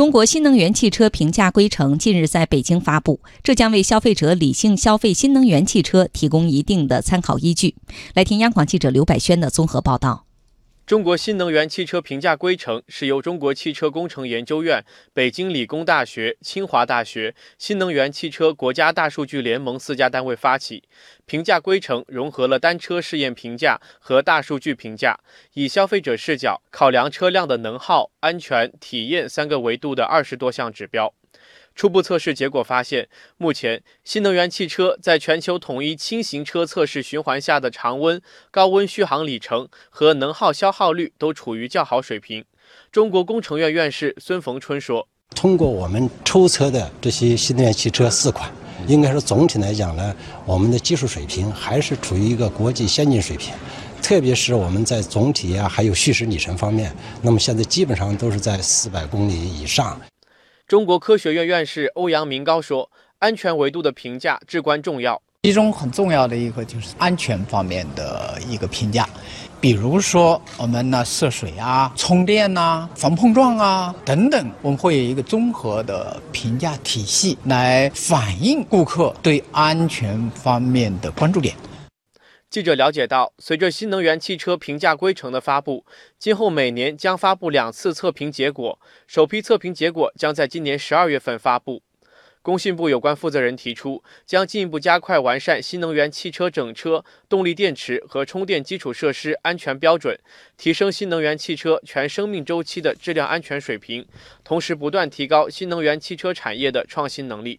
中国新能源汽车评价规程近日在北京发布，这将为消费者理性消费新能源汽车提供一定的参考依据。来听央广记者刘百轩的综合报道。中国新能源汽车评价规程是由中国汽车工程研究院、北京理工大学、清华大学、新能源汽车国家大数据联盟四家单位发起。评价规程融合了单车试验评价和大数据评价，以消费者视角考量车辆的能耗、安全、体验三个维度的二十多项指标。初步测试结果发现，目前新能源汽车在全球统一轻型车测试循环下的常温、高温续航里程和能耗消耗率都处于较好水平。中国工程院院士孙逢春说：“通过我们抽测的这些新能源汽车四款，应该说总体来讲呢，我们的技术水平还是处于一个国际先进水平，特别是我们在总体啊还有续时里程方面，那么现在基本上都是在四百公里以上。”中国科学院院士欧阳明高说：“安全维度的评价至关重要，其中很重要的一个就是安全方面的一个评价，比如说我们呢涉水啊、充电呐、防碰撞啊等等，我们会有一个综合的评价体系来反映顾客对安全方面的关注点。”记者了解到，随着新能源汽车评价规程的发布，今后每年将发布两次测评结果，首批测评结果将在今年十二月份发布。工信部有关负责人提出，将进一步加快完善新能源汽车整车、动力电池和充电基础设施安全标准，提升新能源汽车全生命周期的质量安全水平，同时不断提高新能源汽车产业的创新能力。